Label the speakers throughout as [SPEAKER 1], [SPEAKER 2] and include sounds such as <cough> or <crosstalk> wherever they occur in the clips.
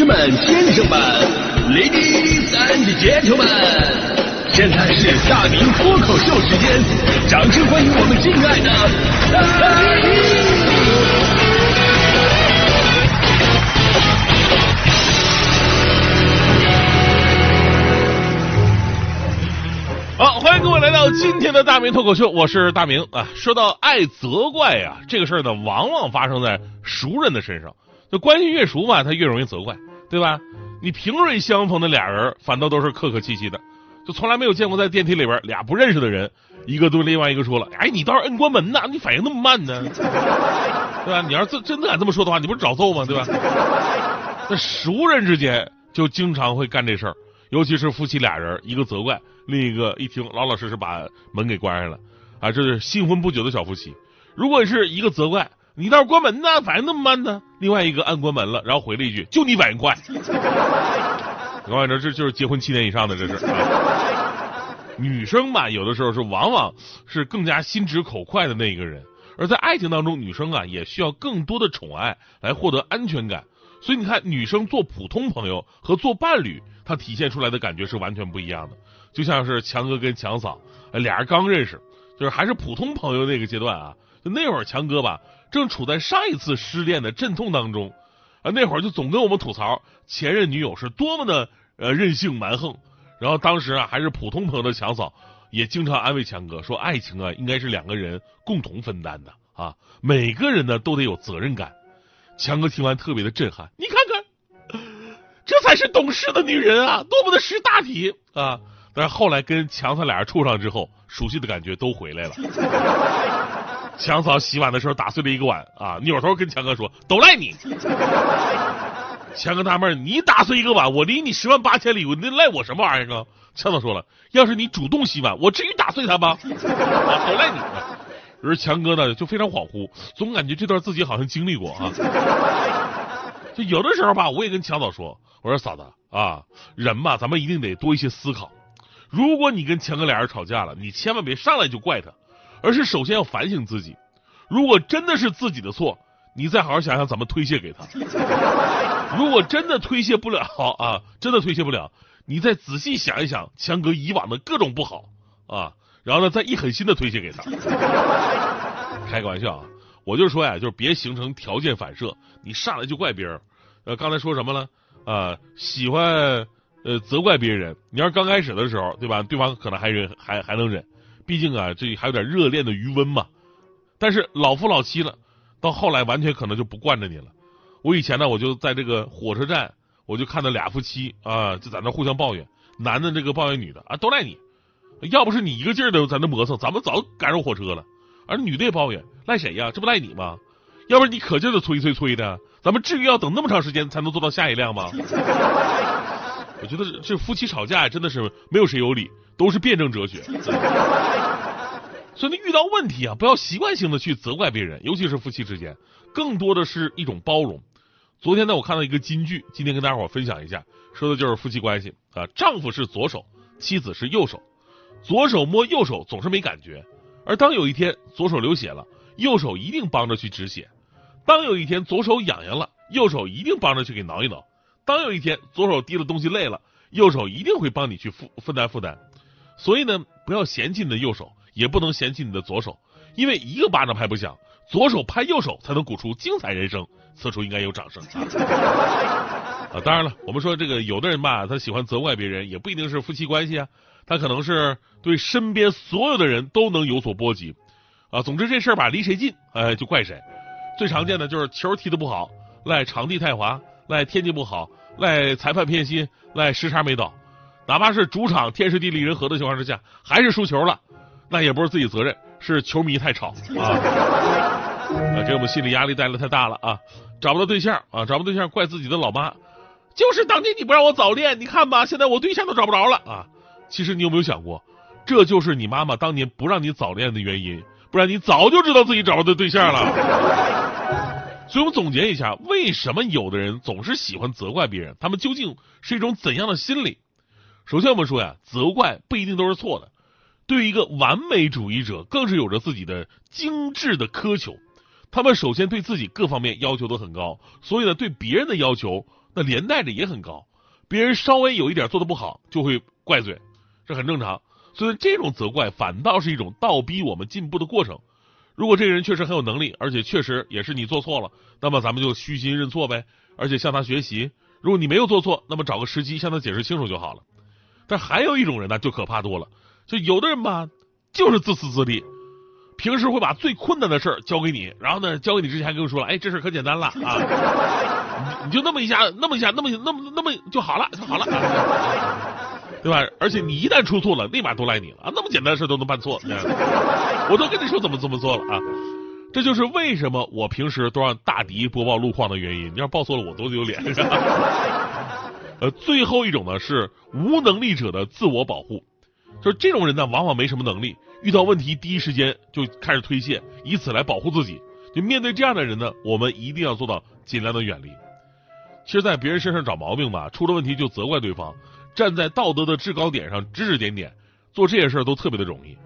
[SPEAKER 1] 士们、先生们、ladies and gentlemen，现在是大明脱口秀时间，掌声欢迎我们敬爱的
[SPEAKER 2] 好，欢迎各位来到今天的大明脱口秀，我是大明啊。说到爱责怪呀、这个事儿呢，往往发生在熟人的身上。就关系越熟嘛，他越容易责怪，对吧？你平蕊相逢的俩人，反倒都是客客气气的，就从来没有见过在电梯里边俩不认识的人，一个对另外一个说了：“哎，你倒是摁关门呐，你反应那么慢呢？”对吧？你要是真真的敢这么说的话，你不是找揍吗？对吧？那熟人之间就经常会干这事儿，尤其是夫妻俩人，一个责怪，另一个一听老老实实把门给关上了，啊，这是新婚不久的小夫妻。如果是一个责怪，你倒是关门呢，反应那么慢呢？另外一个按关门了，然后回了一句：“就你反应快。<laughs> ”你看这这就是结婚七年以上的这是。啊、女生吧，有的时候是往往是更加心直口快的那一个人，而在爱情当中，女生啊也需要更多的宠爱来获得安全感。所以你看，女生做普通朋友和做伴侣，她体现出来的感觉是完全不一样的。就像是强哥跟强嫂，俩人刚认识，就是还是普通朋友那个阶段啊。就那会儿，强哥吧正处在上一次失恋的阵痛当中，啊，那会儿就总跟我们吐槽前任女友是多么的呃任性蛮横。然后当时啊还是普通朋友的强嫂也经常安慰强哥说，爱情啊应该是两个人共同分担的啊，每个人呢都得有责任感。强哥听完特别的震撼，你看看，<laughs> 这才是懂事的女人啊，多么的识大体啊！但是后来跟强嫂俩人处上之后，熟悉的感觉都回来了。<laughs> 强嫂洗碗的时候打碎了一个碗啊，扭头跟强哥说：“都赖你。<laughs> ”强哥纳闷：“你打碎一个碗，我离你十万八千里，那赖我什么玩意儿啊？”强嫂说了：“要是你主动洗碗，我至于打碎它吗？<laughs> 啊，都赖你。”而强哥呢就非常恍惚，总感觉这段自己好像经历过啊。就有的时候吧，我也跟强嫂说：“我说嫂子啊，人嘛，咱们一定得多一些思考。如果你跟强哥俩人吵架了，你千万别上来就怪他。”而是首先要反省自己，如果真的是自己的错，你再好好想想怎么推卸给他。<laughs> 如果真的推卸不了啊，真的推卸不了，你再仔细想一想强哥以往的各种不好啊，然后呢再一狠心的推卸给他。<laughs> 开个玩笑啊，我就说呀，就是别形成条件反射，你上来就怪别人。呃，刚才说什么了？啊，喜欢呃责怪别人，你要是刚开始的时候，对吧？对方可能还忍，还还能忍。毕竟啊，这还有点热恋的余温嘛。但是老夫老妻了，到后来完全可能就不惯着你了。我以前呢，我就在这个火车站，我就看到俩夫妻啊，就在那互相抱怨，男的这个抱怨女的啊，都赖你，要不是你一个劲儿的在那磨蹭，咱们早赶上火车了。而女的也抱怨，赖谁呀？这不赖你吗？要不是你可劲的催催催的，咱们至于要等那么长时间才能坐到下一辆吗？我觉得这夫妻吵架真的是没有谁有理，都是辩证哲学。所以，你遇到问题啊，不要习惯性的去责怪别人，尤其是夫妻之间，更多的是一种包容。昨天呢，我看到一个金句，今天跟大伙分享一下，说的就是夫妻关系啊。丈夫是左手，妻子是右手，左手摸右手总是没感觉，而当有一天左手流血了，右手一定帮着去止血；当有一天左手痒痒了，右手一定帮着去给挠一挠；当有一天左手提了东西累了，右手一定会帮你去负分担负担。所以呢，不要嫌弃你的右手。也不能嫌弃你的左手，因为一个巴掌拍不响，左手拍右手才能鼓出精彩人生。此处应该有掌声啊！当然了，我们说这个有的人吧，他喜欢责怪别人，也不一定是夫妻关系啊，他可能是对身边所有的人都能有所波及啊。总之这事儿吧，离谁近，哎，就怪谁。最常见的就是球踢得不好，赖场地太滑，赖天气不好，赖裁判偏心，赖时差没到。哪怕是主场天时地利人和的情况之下，还是输球了。那也不是自己责任，是球迷太吵 <laughs> 啊！啊，给我们心理压力带来太大了啊！找不到对象啊，找不到对象怪自己的老妈，就是当年你不让我早恋，你看吧，现在我对象都找不着了啊！其实你有没有想过，这就是你妈妈当年不让你早恋的原因，不然你早就知道自己找不到对象了。所以我们总结一下，为什么有的人总是喜欢责怪别人？他们究竟是一种怎样的心理？首先我们说呀，责怪不一定都是错的。对于一个完美主义者，更是有着自己的精致的苛求。他们首先对自己各方面要求都很高，所以呢，对别人的要求那连带着也很高。别人稍微有一点做的不好，就会怪罪，这很正常。所以这种责怪反倒是一种倒逼我们进步的过程。如果这个人确实很有能力，而且确实也是你做错了，那么咱们就虚心认错呗，而且向他学习。如果你没有做错，那么找个时机向他解释清楚就好了。但还有一种人呢，就可怕多了。就有的人吧，就是自私自利，平时会把最困难的事儿交给你，然后呢，交给你之前还跟我说了，哎，这事可简单了啊，<laughs> 你就那么一下，那么一下，那么那么那么就好了，就好了，对吧？而且你一旦出错了，立马都赖你了啊，那么简单的事都能办错，<laughs> 我都跟你说怎么怎么做了啊。这就是为什么我平时都让大迪播报路况的原因。你要报错了，我多丢脸。<laughs> 呃，最后一种呢是无能力者的自我保护，就是这种人呢，往往没什么能力，遇到问题第一时间就开始推卸，以此来保护自己。就面对这样的人呢，我们一定要做到尽量的远离。其实，在别人身上找毛病吧，出了问题就责怪对方，站在道德的制高点上指指点点，做这些事儿都特别的容易。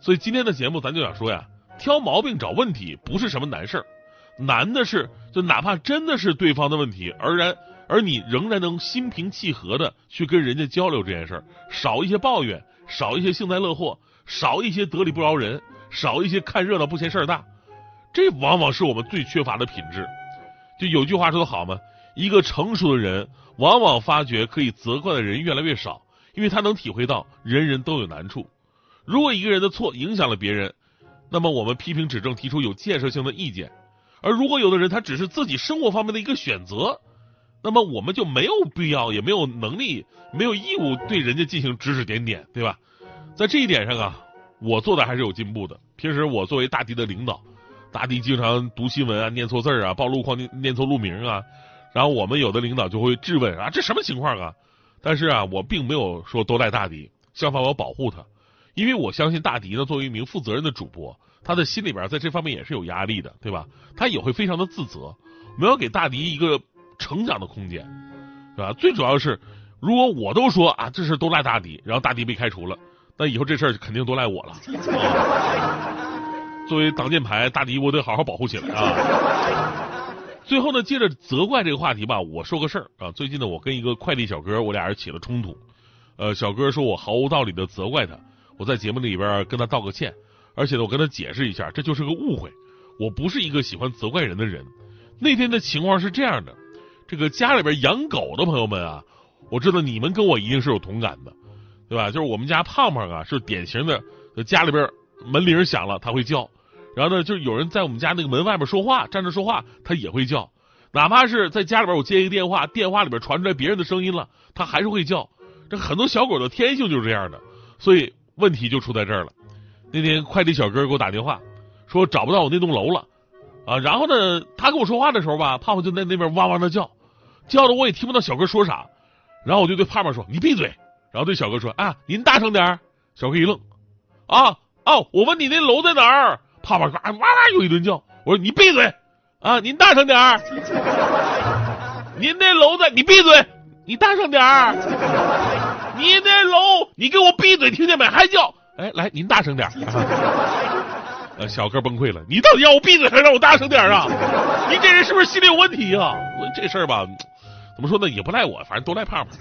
[SPEAKER 2] 所以今天的节目咱就想说呀。挑毛病找问题不是什么难事儿，难的是就哪怕真的是对方的问题，而然而你仍然能心平气和的去跟人家交流这件事儿，少一些抱怨，少一些幸灾乐祸，少一些得理不饶人，少一些看热闹不嫌事儿大，这往往是我们最缺乏的品质。就有句话说的好吗？一个成熟的人往往发觉可以责怪的人越来越少，因为他能体会到人人都有难处。如果一个人的错影响了别人。那么我们批评指正，提出有建设性的意见，而如果有的人他只是自己生活方面的一个选择，那么我们就没有必要，也没有能力，没有义务对人家进行指指点点，对吧？在这一点上啊，我做的还是有进步的。平时我作为大迪的领导，大迪经常读新闻啊，念错字儿啊，报路况念念错路名啊，然后我们有的领导就会质问啊，这什么情况啊？但是啊，我并没有说都赖大迪，相反我保护他。因为我相信大迪呢，作为一名负责任的主播，他的心里边在这方面也是有压力的，对吧？他也会非常的自责。我们要给大迪一个成长的空间，对吧？最主要是，如果我都说啊，这事都赖大迪，然后大迪被开除了，那以后这事儿肯定都赖我了。<laughs> 作为挡箭牌，大迪我得好好保护起来啊。最后呢，接着责怪这个话题吧，我说个事儿啊。最近呢，我跟一个快递小哥，我俩人起了冲突。呃，小哥说我毫无道理的责怪他。我在节目里边跟他道个歉，而且呢，我跟他解释一下，这就是个误会。我不是一个喜欢责怪人的人。那天的情况是这样的，这个家里边养狗的朋友们啊，我知道你们跟我一定是有同感的，对吧？就是我们家胖胖啊，是典型的，家里边门铃响了他会叫，然后呢，就有人在我们家那个门外面说话，站着说话，他也会叫。哪怕是在家里边我接一个电话，电话里边传出来别人的声音了，他还是会叫。这很多小狗的天性就是这样的，所以。问题就出在这儿了。那天快递小哥给我打电话，说找不到我那栋楼了啊。然后呢，他跟我说话的时候吧，胖胖就在那边汪汪的叫，叫的我也听不到小哥说啥。然后我就对胖胖说：“你闭嘴。”然后对小哥说：“啊，您大声点小哥一愣，啊哦，我问你那楼在哪儿？胖胖哇哇哇又一顿叫。我说：“你闭嘴啊，您大声点儿您那楼子？你闭嘴，你大声点儿你那楼，你给我闭嘴，听见没？还叫？哎，来，您大声点儿。<laughs> 呃，小哥崩溃了，你到底要我闭嘴还是让我大声点啊？你这人是不是心里有问题啊？这事儿吧，怎么说呢？也不赖我，反正都赖胖胖。